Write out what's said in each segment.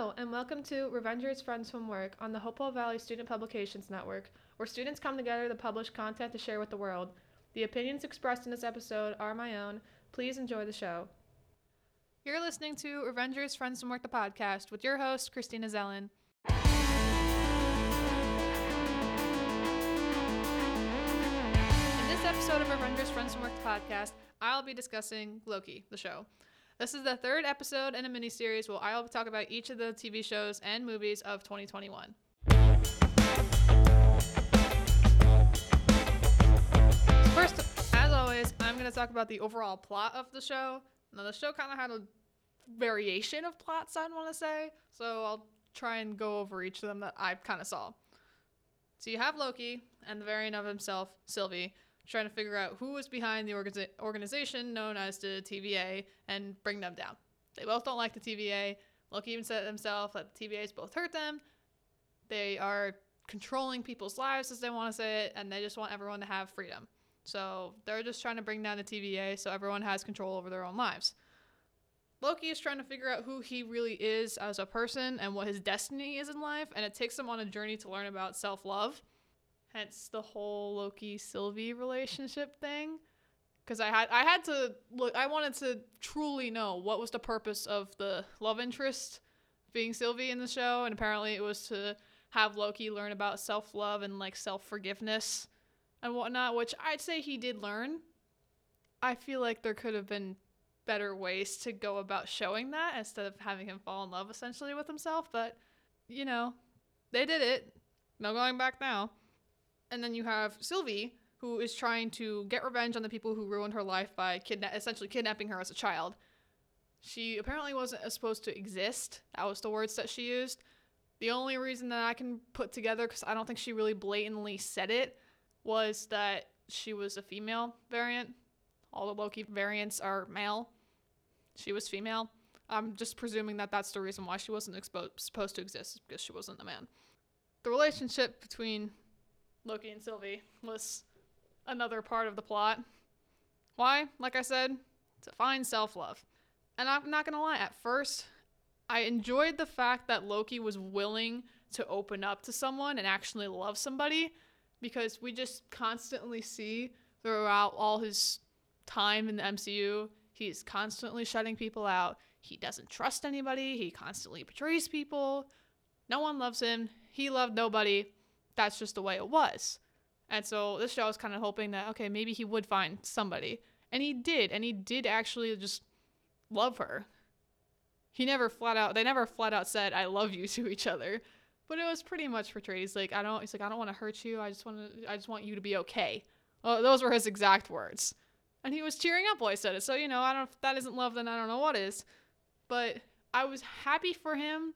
Hello, and welcome to Revengers Friends from Work on the Hopewell Valley Student Publications Network, where students come together to publish content to share with the world. The opinions expressed in this episode are my own. Please enjoy the show. You're listening to Revengers Friends from Work, the podcast, with your host, Christina Zelin. In this episode of Revengers Friends from Work, the podcast, I'll be discussing Loki, the show. This is the third episode in a mini series where I'll talk about each of the TV shows and movies of 2021. First, as always, I'm going to talk about the overall plot of the show. Now, the show kind of had a variation of plots, I'd want to say, so I'll try and go over each of them that I kind of saw. So you have Loki and the variant of himself, Sylvie, trying to figure out who is behind the organiza- organization known as the TVA and bring them down. They both don't like the TVA. Loki even said himself that the TVA's both hurt them. They are controlling people's lives as they want to say it, and they just want everyone to have freedom. So they're just trying to bring down the TVA so everyone has control over their own lives. Loki is trying to figure out who he really is as a person and what his destiny is in life, and it takes him on a journey to learn about self love. Hence the whole Loki Sylvie relationship thing. Because I had I had to look I wanted to truly know what was the purpose of the love interest being Sylvie in the show, and apparently it was to have Loki learn about self love and like self forgiveness and whatnot, which I'd say he did learn. I feel like there could have been better ways to go about showing that instead of having him fall in love essentially with himself, but you know, they did it. No going back now. And then you have Sylvie, who is trying to get revenge on the people who ruined her life by kidna- essentially kidnapping her as a child. She apparently wasn't supposed to exist. That was the words that she used. The only reason that I can put together, because I don't think she really blatantly said it, was that she was a female variant. All the Loki variants are male. She was female. I'm just presuming that that's the reason why she wasn't expo- supposed to exist, because she wasn't a man. The relationship between Loki and Sylvie was another part of the plot. Why? Like I said, to find self love. And I'm not gonna lie, at first, I enjoyed the fact that Loki was willing to open up to someone and actually love somebody because we just constantly see throughout all his time in the MCU, he's constantly shutting people out. He doesn't trust anybody, he constantly betrays people. No one loves him. He loved nobody. That's just the way it was. And so this show was kind of hoping that, okay, maybe he would find somebody. And he did. And he did actually just love her. He never flat out, they never flat out said, I love you to each other. But it was pretty much portrayed. He's like, I don't, he's like, I don't want to hurt you. I just want to, I just want you to be okay. Well, those were his exact words. And he was cheering up while he said it. So, you know, I don't, if that isn't love, then I don't know what is. But I was happy for him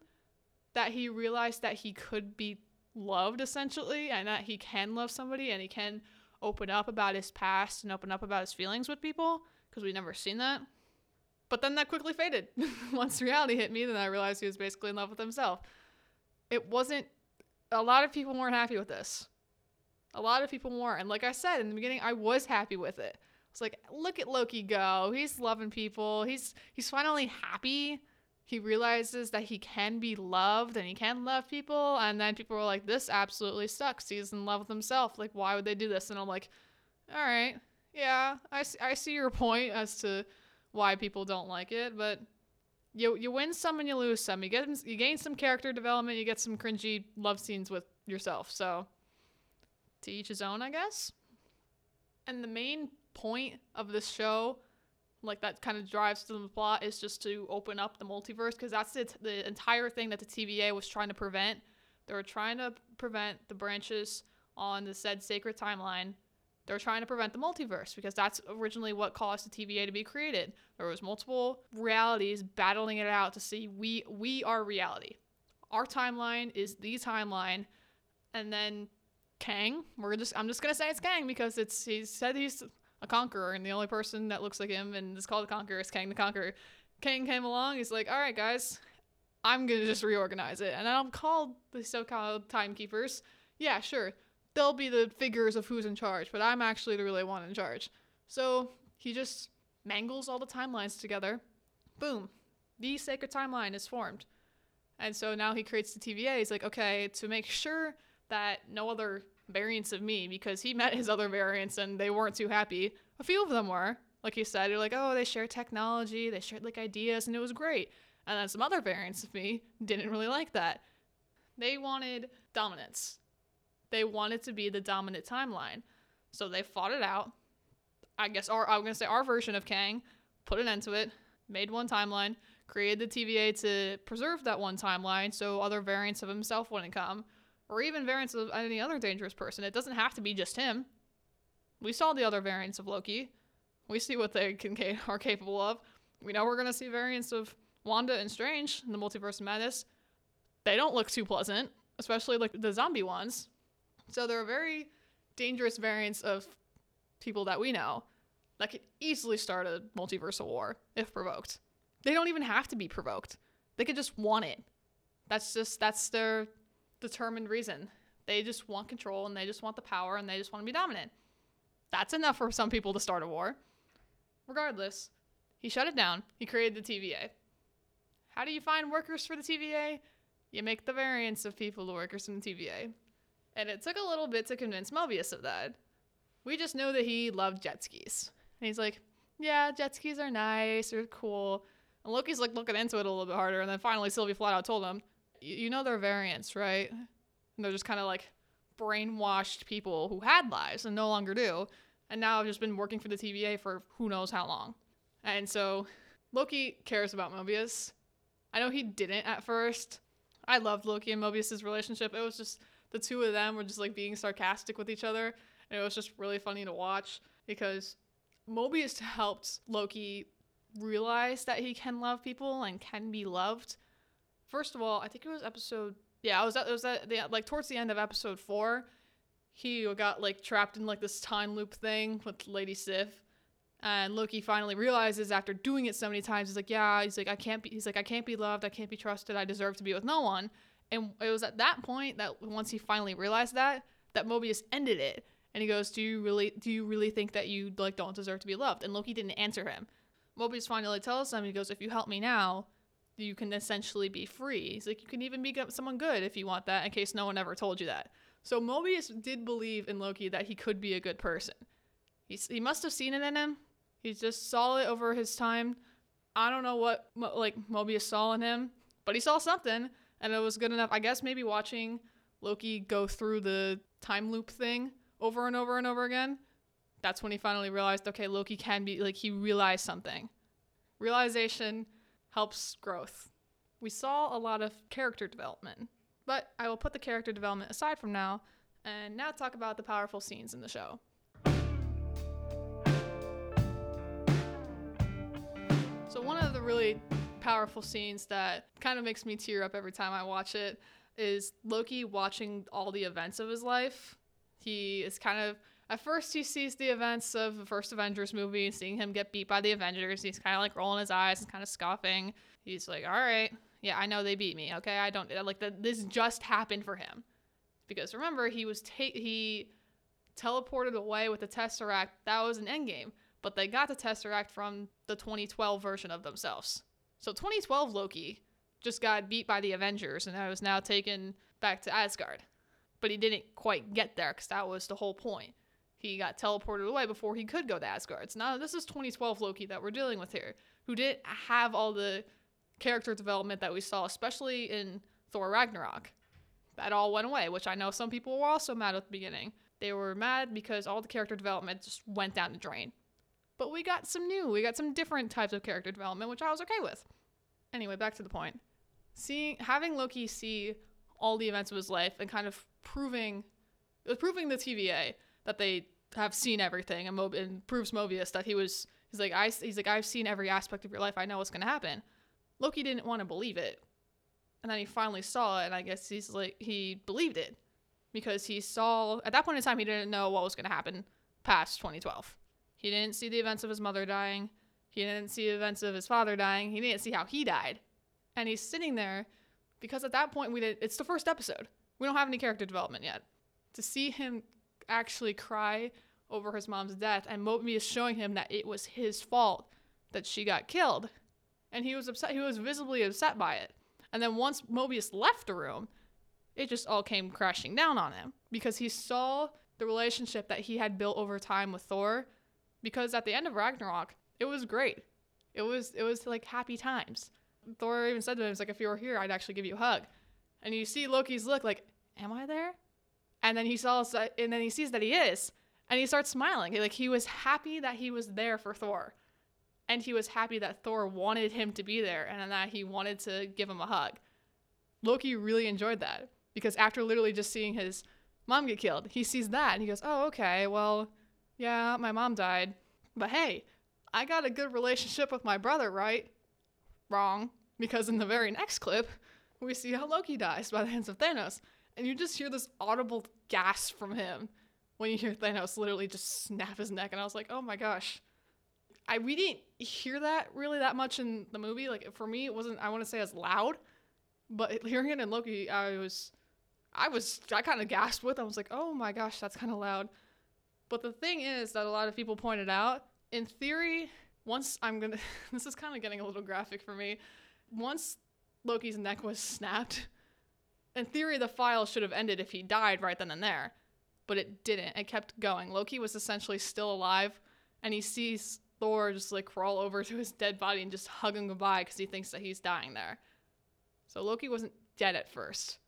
that he realized that he could be loved essentially and that he can love somebody and he can open up about his past and open up about his feelings with people because we never seen that. But then that quickly faded. Once reality hit me, then I realized he was basically in love with himself. It wasn't a lot of people weren't happy with this. A lot of people weren't. And like I said in the beginning, I was happy with it. It's like, look at Loki go. He's loving people. He's he's finally happy he realizes that he can be loved and he can love people and then people were like this absolutely sucks. He's in love with himself. Like why would they do this? And i'm like all right. Yeah i, I see your point as to why people don't like it but you you win some and you lose some. You get you gain some character development you get some cringy love scenes with yourself. So to each his own i guess. And the main point of this show like that kind of drives to the plot is just to open up the multiverse because that's the, the entire thing that the TVA was trying to prevent. They were trying to prevent the branches on the said sacred timeline. They're trying to prevent the multiverse because that's originally what caused the TVA to be created. There was multiple realities battling it out to see we we are reality. Our timeline is the timeline, and then Kang. We're just I'm just gonna say it's Kang because it's he said he's a conqueror, and the only person that looks like him and is called a conqueror is Kang the Conqueror. Kang came along. He's like, all right, guys, I'm gonna just reorganize it, and I'm called the so-called timekeepers. Yeah, sure, they'll be the figures of who's in charge, but I'm actually the really one in charge. So he just mangles all the timelines together. Boom, the sacred timeline is formed. And so now he creates the TVA. He's like, okay, to make sure that no other variants of me, because he met his other variants and they weren't too happy. A few of them were. Like he said, they're like, oh, they share technology, they shared like ideas, and it was great. And then some other variants of me didn't really like that. They wanted dominance. They wanted to be the dominant timeline. So they fought it out. I guess our I'm gonna say our version of Kang put an end to it, made one timeline, created the TVA to preserve that one timeline so other variants of himself wouldn't come, or even variants of any other dangerous person. It doesn't have to be just him. We saw the other variants of Loki. We see what they can are capable of. We know we're gonna see variants of Wanda and Strange in the Multiverse of Madness. They don't look too pleasant, especially like the zombie ones. So they're very dangerous variants of people that we know that could easily start a multiversal war if provoked. They don't even have to be provoked. They could just want it. That's just that's their determined reason. They just want control and they just want the power and they just want to be dominant. That's enough for some people to start a war. Regardless, he shut it down. He created the TVA. How do you find workers for the TVA? You make the variants of people to workers in the TVA. And it took a little bit to convince Mobius of that. We just know that he loved jet skis. And he's like, yeah, jet skis are nice, they're cool. And Loki's like looking into it a little bit harder. And then finally, Sylvie flat out told him, you know they're variants, right? And they're just kind of like brainwashed people who had lives and no longer do. And now I've just been working for the TVA for who knows how long. And so Loki cares about Mobius. I know he didn't at first. I loved Loki and Mobius's relationship. It was just the two of them were just like being sarcastic with each other. And it was just really funny to watch because Mobius helped Loki realize that he can love people and can be loved. First of all, I think it was episode yeah, it was at, it was at the, like towards the end of episode four. He got like trapped in like this time loop thing with Lady Sif, and Loki finally realizes after doing it so many times, he's like, yeah, he's like, I can't be, he's like, I can't be loved, I can't be trusted, I deserve to be with no one. And it was at that point that once he finally realized that, that Mobius ended it. And he goes, "Do you really do you really think that you like don't deserve to be loved?" And Loki didn't answer him. Mobius finally tells him, he goes, "If you help me now, you can essentially be free." He's like, "You can even be someone good if you want that, in case no one ever told you that." So Mobius did believe in Loki that he could be a good person. He he must have seen it in him. He just saw it over his time. I don't know what like Mobius saw in him, but he saw something and it was good enough. I guess maybe watching Loki go through the time loop thing over and over and over again. That's when he finally realized, okay, Loki can be like he realized something. Realization helps growth. We saw a lot of character development, but I will put the character development aside from now and now talk about the powerful scenes in the show. So, one of the really powerful scenes that kind of makes me tear up every time I watch it is Loki watching all the events of his life. He is kind of at first he sees the events of the first Avengers movie seeing him get beat by the Avengers. He's kind of like rolling his eyes and kind of scoffing. He's like, "All right, yeah, I know they beat me. Okay, I don't like that. This just happened for him because remember he was ta- he teleported away with the Tesseract. That was an Endgame, but they got the Tesseract from the 2012 version of themselves. So 2012 Loki just got beat by the Avengers and I was now taken back to Asgard. But he didn't quite get there because that was the whole point. He got teleported away before he could go to Asgard. So now this is 2012 Loki that we're dealing with here, who didn't have all the character development that we saw, especially in Thor Ragnarok. That all went away, which I know some people were also mad at the beginning. They were mad because all the character development just went down the drain. But we got some new, we got some different types of character development, which I was okay with. Anyway, back to the point. Seeing having Loki see all the events of his life and kind of proving proving the TVA that they have seen everything and, and proves Mobius that he was he's like I he's like I've seen every aspect of your life. I know what's going to happen. Loki didn't want to believe it. And then he finally saw it and I guess he's like he believed it because he saw at that point in time he didn't know what was going to happen past 2012. He didn't see the events of his mother dying. He didn't see the events of his father dying. He didn't see how he died. And he's sitting there because at that point we did it's the first episode. We don't have any character development yet. To see him actually cry over his mom's death and Mobius showing him that it was his fault that she got killed. And he was upset he was visibly upset by it. And then once Mobius left the room, it just all came crashing down on him because he saw the relationship that he had built over time with Thor. Because at the end of Ragnarok, it was great. It was it was like happy times. Thor even said to him, "It's like if you were here, I'd actually give you a hug." And you see Loki's look like, "Am I there?" And then he saw, and then he sees that he is, and he starts smiling. Like he was happy that he was there for Thor, and he was happy that Thor wanted him to be there, and that he wanted to give him a hug. Loki really enjoyed that because after literally just seeing his mom get killed, he sees that and he goes, "Oh, okay. Well, yeah, my mom died, but hey, I got a good relationship with my brother, right?" Wrong, because in the very next clip, we see how Loki dies by the hands of Thanos, and you just hear this audible gasp from him when you hear Thanos literally just snap his neck, and I was like, "Oh my gosh." I we didn't hear that really that much in the movie. Like for me, it wasn't I want to say as loud, but hearing it in Loki, I was I was I kind of gasped with. I was like, "Oh my gosh, that's kind of loud." But the thing is that a lot of people pointed out, in theory, once I'm to this is kind of getting a little graphic for me. Once Loki's neck was snapped, in theory the file should have ended if he died right then and there. But it didn't. It kept going. Loki was essentially still alive and he sees Thor just like crawl over to his dead body and just hug him goodbye because he thinks that he's dying there. So Loki wasn't dead at first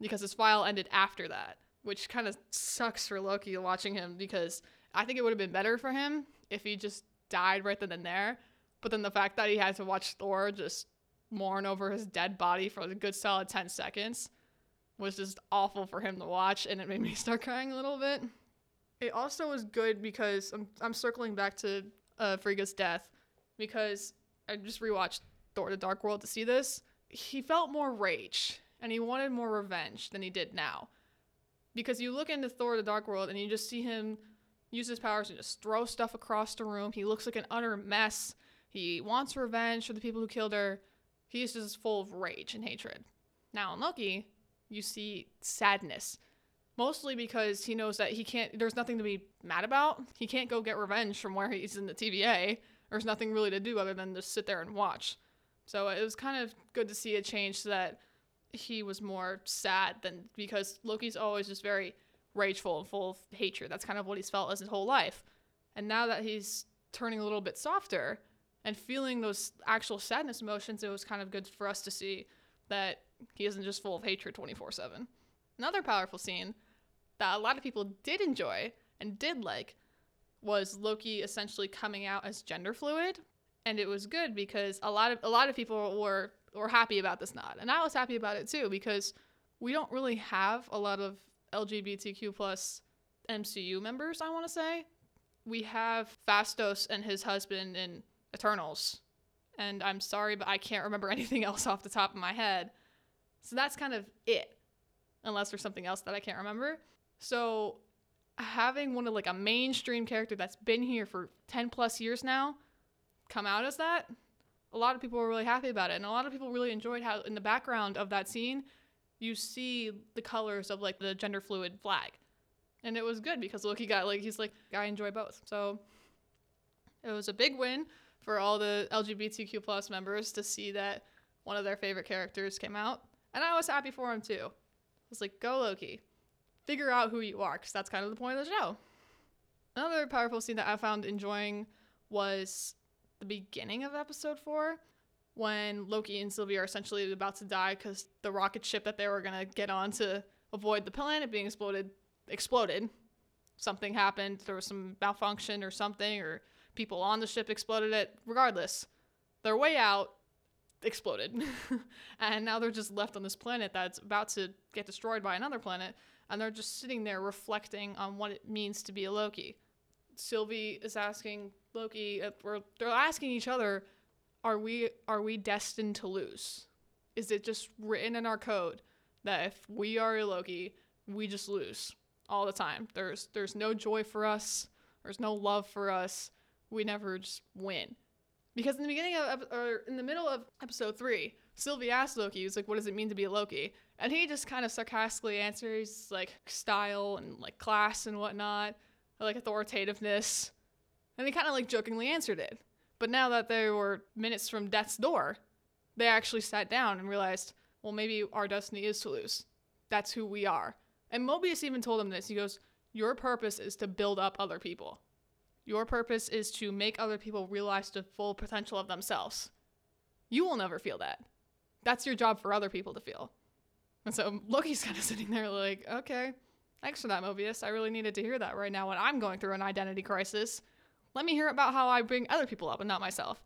because his file ended after that, which kind of sucks for Loki watching him because I think it would have been better for him if he just died right then and there. But then the fact that he had to watch Thor just mourn over his dead body for a good solid 10 seconds was just awful for him to watch and it made me start crying a little bit. It also was good because I'm, I'm circling back to uh, Frigga's death because I just rewatched Thor the Dark World to see this. He felt more rage and he wanted more revenge than he did now. Because you look into Thor the Dark World and you just see him use his powers and just throw stuff across the room. He looks like an utter mess. He wants revenge for the people who killed her. He's just full of rage and hatred. Now in Loki, you see sadness. Mostly because he knows that he can't there's nothing to be mad about. He can't go get revenge from where he's in the TVA. There's nothing really to do other than just sit there and watch. So it was kind of good to see a change so that he was more sad than because Loki's always just very rageful and full of hatred. That's kind of what he's felt as his whole life. And now that he's turning a little bit softer and feeling those actual sadness emotions, it was kind of good for us to see that he isn't just full of hatred 24 7. Another powerful scene that a lot of people did enjoy and did like was Loki essentially coming out as gender fluid. And it was good because a lot of a lot of people were were happy about this nod. And I was happy about it too because we don't really have a lot of LGBTQ plus MCU members, I want to say. We have Phastos and his husband in Eternals. And I'm sorry, but I can't remember anything else off the top of my head. So that's kind of it. Unless there's something else that I can't remember. So having one of like a mainstream character that's been here for 10 plus years now come out as that a lot of people were really happy about it and a lot of people really enjoyed how in the background of that scene you see the colors of like the gender fluid flag and it was good because loki got like he's like i enjoy both so it was a big win for all the lgbtq plus members to see that one of their favorite characters came out and i was happy for him too i was like go loki figure out who you are because that's kind of the point of the show another powerful scene that i found enjoying was the beginning of episode four when Loki and Sylvie are essentially about to die because the rocket ship that they were gonna get on to avoid the planet being exploded exploded. Something happened. There was some malfunction or something, or people on the ship exploded it. Regardless, their way out exploded, and now they're just left on this planet that's about to get destroyed by another planet, and they're just sitting there reflecting on what it means to be a Loki. Sylvie is asking Loki, uh, or they're asking each other, are we are we destined to lose? Is it just written in our code that if we are a Loki, we just lose all the time? There's there's no joy for us. There's no love for us. We never just win. Because in the beginning of or in the middle of episode three, Sylvie asked Loki, he's like, "What does it mean to be a Loki?" And he just kind of sarcastically answers like style and like class and whatnot, like authoritativeness. And he kind of like jokingly answered it. But now that they were minutes from death's door, they actually sat down and realized, well, maybe our destiny is to lose. That's who we are. And Mobius even told him this. He goes, Your purpose is to build up other people. Your purpose is to make other people realize the full potential of themselves. You will never feel that. That's your job for other people to feel. And so Loki's kind of sitting there like, okay, thanks for that, Mobius. I really needed to hear that right now when I'm going through an identity crisis. Let me hear about how I bring other people up and not myself.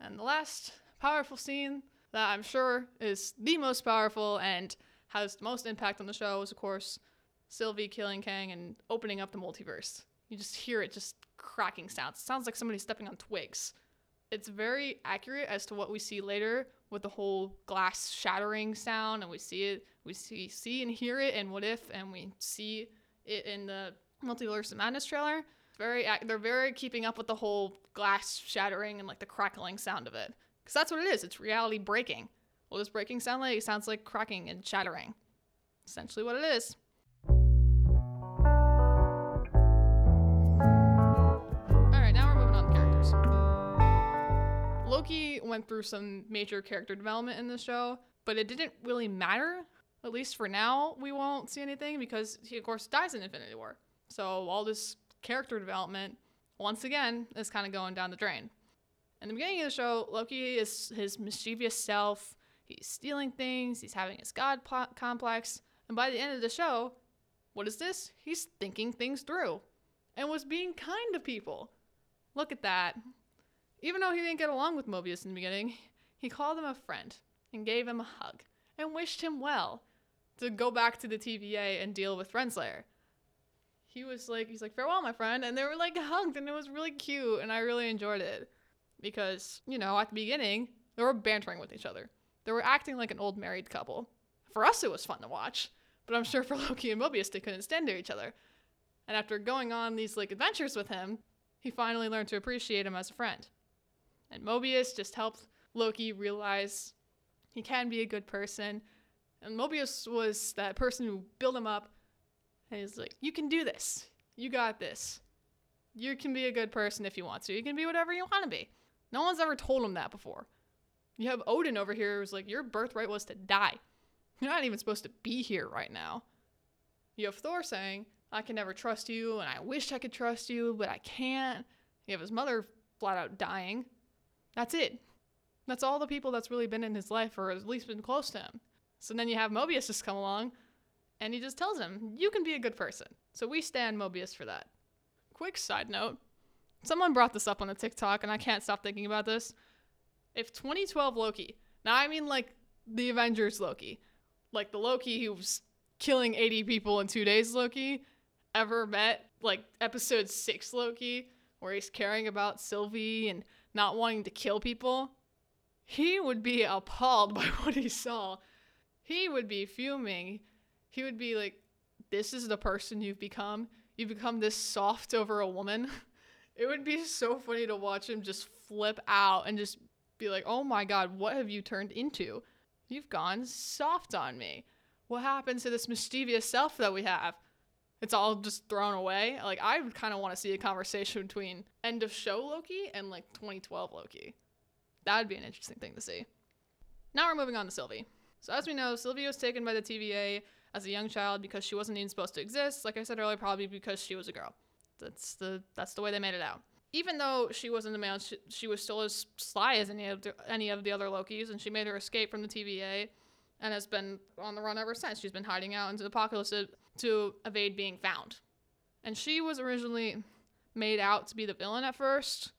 And the last powerful scene that I'm sure is the most powerful and has the most impact on the show is, of course, Sylvie killing Kang and opening up the multiverse. You just hear it just cracking sounds. It sounds like somebody stepping on twigs. It's very accurate as to what we see later with the whole glass shattering sound, and we see it, we see see and hear it in What If, and we see it in the Multiverse of Madness trailer. It's very, they're very keeping up with the whole glass shattering and like the crackling sound of it, because that's what it is. It's reality breaking. What does breaking sound like? It sounds like cracking and shattering. Essentially, what it is. Went through some major character development in the show, but it didn't really matter. At least for now, we won't see anything because he, of course, dies in Infinity War. So all this character development, once again, is kind of going down the drain. In the beginning of the show, Loki is his mischievous self. He's stealing things. He's having his god pl- complex. And by the end of the show, what is this? He's thinking things through and was being kind to people. Look at that. Even though he didn't get along with Mobius in the beginning, he called him a friend and gave him a hug and wished him well to go back to the TVA and deal with Renslayer. He was like, he's like, farewell, my friend. And they were like hugged and it was really cute and I really enjoyed it because, you know, at the beginning, they were bantering with each other. They were acting like an old married couple. For us, it was fun to watch, but I'm sure for Loki and Mobius, they couldn't stand to each other. And after going on these like adventures with him, he finally learned to appreciate him as a friend. And Mobius just helped Loki realize he can be a good person. And Mobius was that person who built him up. And he's like, You can do this. You got this. You can be a good person if you want to. You can be whatever you want to be. No one's ever told him that before. You have Odin over here who's like, Your birthright was to die. You're not even supposed to be here right now. You have Thor saying, I can never trust you, and I wish I could trust you, but I can't. You have his mother flat out dying. That's it. That's all the people that's really been in his life or at least been close to him. So then you have Mobius just come along and he just tells him, You can be a good person. So we stand Mobius for that. Quick side note someone brought this up on a TikTok and I can't stop thinking about this. If 2012 Loki, now I mean like the Avengers Loki, like the Loki who was killing 80 people in two days Loki, ever met like episode 6 Loki, where he's caring about Sylvie and not wanting to kill people, he would be appalled by what he saw. He would be fuming. He would be like, This is the person you've become. You've become this soft over a woman. It would be so funny to watch him just flip out and just be like, Oh my god, what have you turned into? You've gone soft on me. What happened to this mischievous self that we have? It's all just thrown away. Like I would kind of want to see a conversation between end of show Loki and like 2012 Loki. That would be an interesting thing to see. Now we're moving on to Sylvie. So as we know, Sylvie was taken by the TVA as a young child because she wasn't even supposed to exist. Like I said earlier, probably because she was a girl. That's the that's the way they made it out. Even though she wasn't a man, she, she was still as sly as any of the, any of the other Lokis, and she made her escape from the TVA and has been on the run ever since. She's been hiding out into the apocalypse to evade being found. And she was originally made out to be the villain at first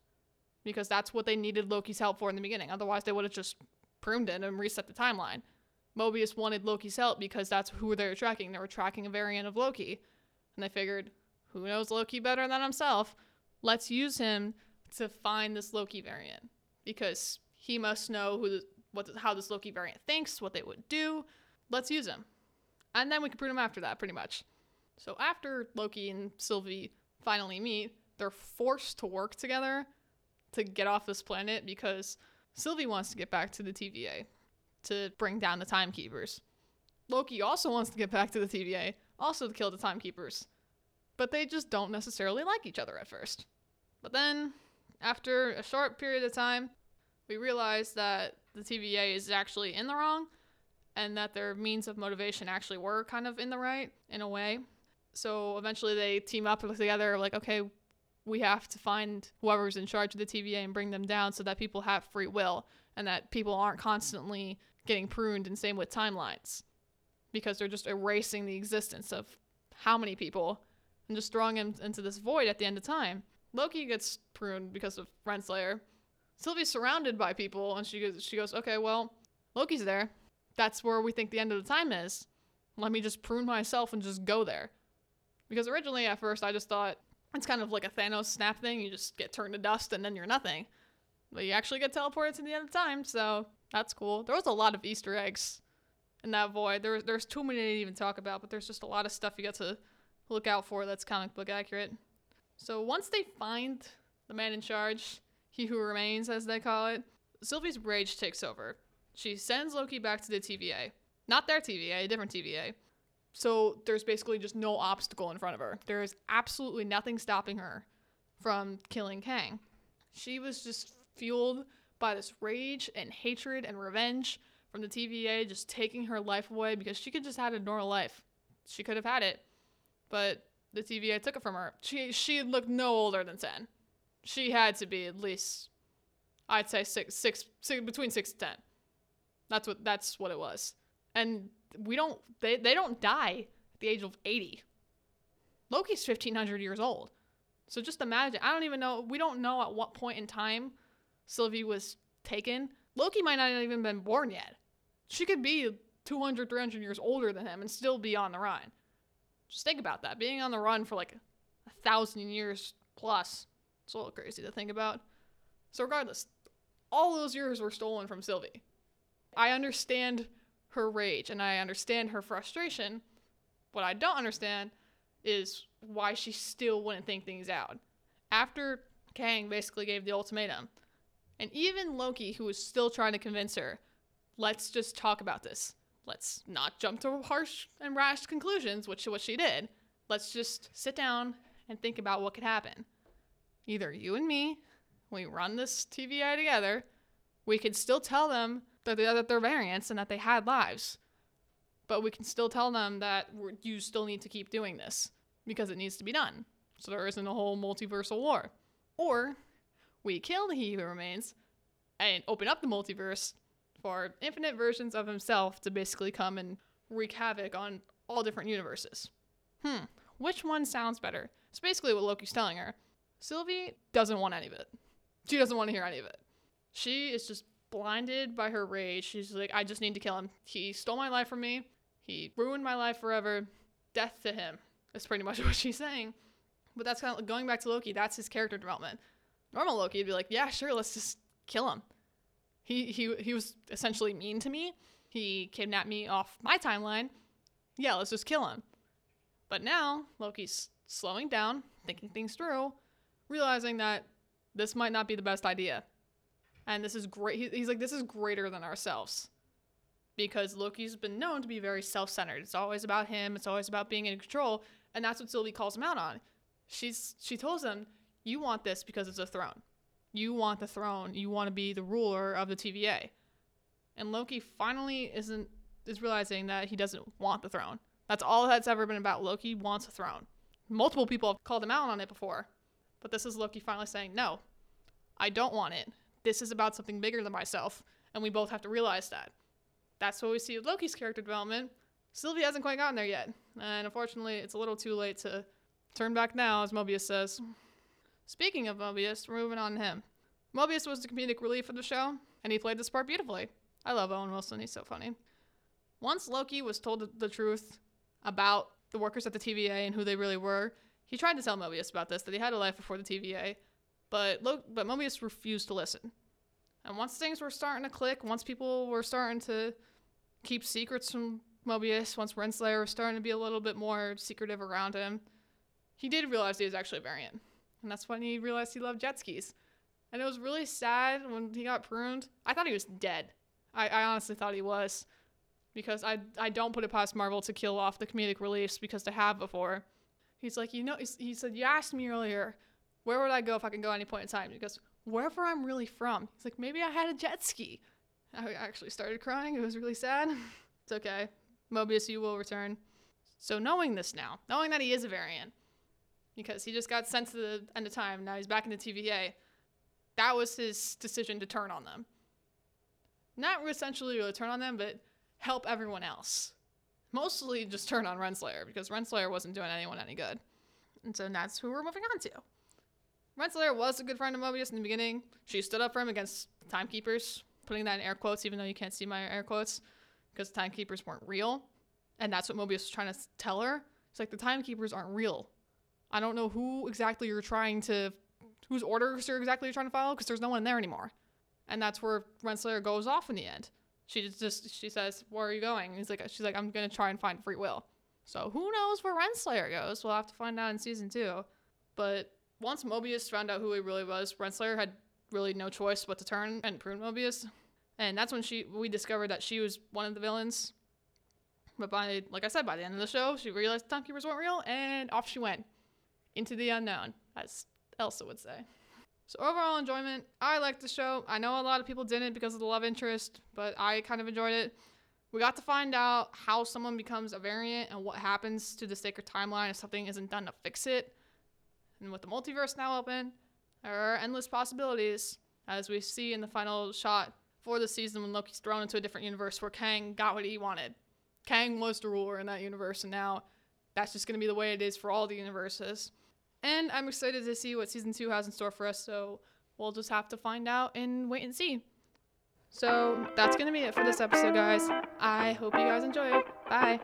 because that's what they needed Loki's help for in the beginning. Otherwise, they would have just pruned it and reset the timeline. Mobius wanted Loki's help because that's who they were tracking. They were tracking a variant of Loki. And they figured, who knows Loki better than himself? Let's use him to find this Loki variant because he must know who the, what how this Loki variant thinks, what they would do. Let's use him. And then we can prune him after that, pretty much. So after Loki and Sylvie finally meet, they're forced to work together to get off this planet because Sylvie wants to get back to the TVA to bring down the timekeepers. Loki also wants to get back to the TVA, also to kill the timekeepers. But they just don't necessarily like each other at first. But then, after a short period of time, we realize that the TVA is actually in the wrong and that their means of motivation actually were kind of in the right in a way. So eventually they team up together, like, okay, we have to find whoever's in charge of the TVA and bring them down so that people have free will and that people aren't constantly getting pruned and same with timelines because they're just erasing the existence of how many people and just throwing them into this void at the end of time. Loki gets pruned because of Renslayer. Sylvie's surrounded by people and she goes she goes, "Okay, well, Loki's there. That's where we think the end of the time is. Let me just prune myself and just go there." Because originally at first I just thought it's kind of like a Thanos snap thing. You just get turned to dust and then you're nothing. But you actually get teleported to the end of time, so that's cool. There was a lot of Easter eggs in that void. There, there's too many to even talk about, but there's just a lot of stuff you got to look out for that's comic book accurate. So once they find the man in charge, he who remains, as they call it, Sylvie's rage takes over. She sends Loki back to the TVA. Not their TVA, a different TVA. So there's basically just no obstacle in front of her. There is absolutely nothing stopping her from killing Kang. She was just fueled by this rage and hatred and revenge from the TVA just taking her life away because she could just have had a normal life. She could have had it, but the TVA took it from her. She she looked no older than ten. She had to be at least, I'd say six, six, six between six and ten. That's what that's what it was. And we don't they they don't die at the age of eighty. Loki's fifteen hundred years old. So just imagine. I don't even know. We don't know at what point in time Sylvie was taken. Loki might not have even been born yet. She could be 200, 300 years older than him and still be on the run. Just think about that. Being on the run for like a thousand years plus. It's a little crazy to think about. So, regardless, all those years were stolen from Sylvie. I understand her rage and I understand her frustration. What I don't understand is why she still wouldn't think things out. After Kang basically gave the ultimatum, and even Loki, who was still trying to convince her, let's just talk about this. Let's not jump to harsh and rash conclusions, which is what she did. Let's just sit down and think about what could happen. Either you and me, we run this TVA together, we could still tell them that they're, that they're variants and that they had lives, but we can still tell them that you still need to keep doing this because it needs to be done. So there isn't a whole multiversal war. Or we kill the He Who Remains and open up the multiverse for infinite versions of himself to basically come and wreak havoc on all different universes. Hmm, which one sounds better? It's basically what Loki's telling her. Sylvie doesn't want any of it. She doesn't want to hear any of it. She is just blinded by her rage. She's like, I just need to kill him. He stole my life from me. He ruined my life forever. Death to him. That's pretty much what she's saying. But that's kind of going back to Loki. That's his character development normal Loki would be like, yeah, sure, let's just kill him. He he he was essentially mean to me. He kidnapped me off my timeline. Yeah, let's just kill him. But now Loki's slowing down, thinking things through, realizing that this might not be the best idea. And this is great. He's like, this is greater than ourselves. Because Loki's been known to be very self centered. It's always about him, it's always about being in control. And that's what Sylvie calls him out on. She's she tells him, you want this because it's a throne. You want the throne. You want to be the ruler of the TVA. And Loki finally isn't is realizing that he doesn't want the throne. That's all that's ever been about. Loki wants a throne. Multiple people have called him out on it before. But this is Loki finally saying, "No. I don't want it. This is about something bigger than myself." And we both have to realize that. That's what we see with Loki's character development. Sylvie hasn't quite gotten there yet. And unfortunately, it's a little too late to turn back now, as Mobius says. Speaking of Mobius, we're moving on to him. Mobius was the comedic relief of the show, and he played this part beautifully. I love Owen Wilson, he's so funny. Once Loki was told the truth about the workers at the TVA and who they really were, he tried to tell Mobius about this, that he had a life before the TVA, but, Lo- but Mobius refused to listen. And once things were starting to click, once people were starting to keep secrets from Mobius, once Renslayer was starting to be a little bit more secretive around him, he did realize he was actually a variant. And that's when he realized he loved jet skis. And it was really sad when he got pruned. I thought he was dead. I, I honestly thought he was. Because I, I don't put it past Marvel to kill off the comedic reliefs because they have before. He's like, you know, he said, you asked me earlier, where would I go if I can go any point in time? He goes, wherever I'm really from. He's like, maybe I had a jet ski. I actually started crying. It was really sad. it's okay. Mobius, you will return. So knowing this now, knowing that he is a variant, because he just got sent to the end of time, now he's back in the TVA. That was his decision to turn on them. Not essentially turn on them, but help everyone else. Mostly just turn on Renslayer because Renslayer wasn't doing anyone any good. And so that's who we're moving on to. Renslayer was a good friend of Mobius in the beginning. She stood up for him against timekeepers, putting that in air quotes, even though you can't see my air quotes, because timekeepers weren't real. And that's what Mobius was trying to tell her. It's like the timekeepers aren't real. I don't know who exactly you're trying to, whose orders you're exactly trying to follow, because there's no one there anymore. And that's where Renslayer goes off in the end. She just she says, "Where are you going?" And he's like, "She's like, I'm gonna try and find free will." So who knows where Renslayer goes? We'll have to find out in season two. But once Mobius found out who he really was, Renslayer had really no choice but to turn and prune Mobius. And that's when she we discovered that she was one of the villains. But by like I said, by the end of the show, she realized the timekeepers weren't real, and off she went into the unknown, as Elsa would say. So overall enjoyment, I liked the show. I know a lot of people didn't because of the love interest, but I kind of enjoyed it. We got to find out how someone becomes a variant and what happens to the sacred timeline if something isn't done to fix it. And with the multiverse now open, there are endless possibilities, as we see in the final shot for the season when Loki's thrown into a different universe where Kang got what he wanted. Kang was the ruler in that universe, and now that's just going to be the way it is for all the universes. And I'm excited to see what season two has in store for us, so we'll just have to find out and wait and see. So that's going to be it for this episode, guys. I hope you guys enjoy it. Bye.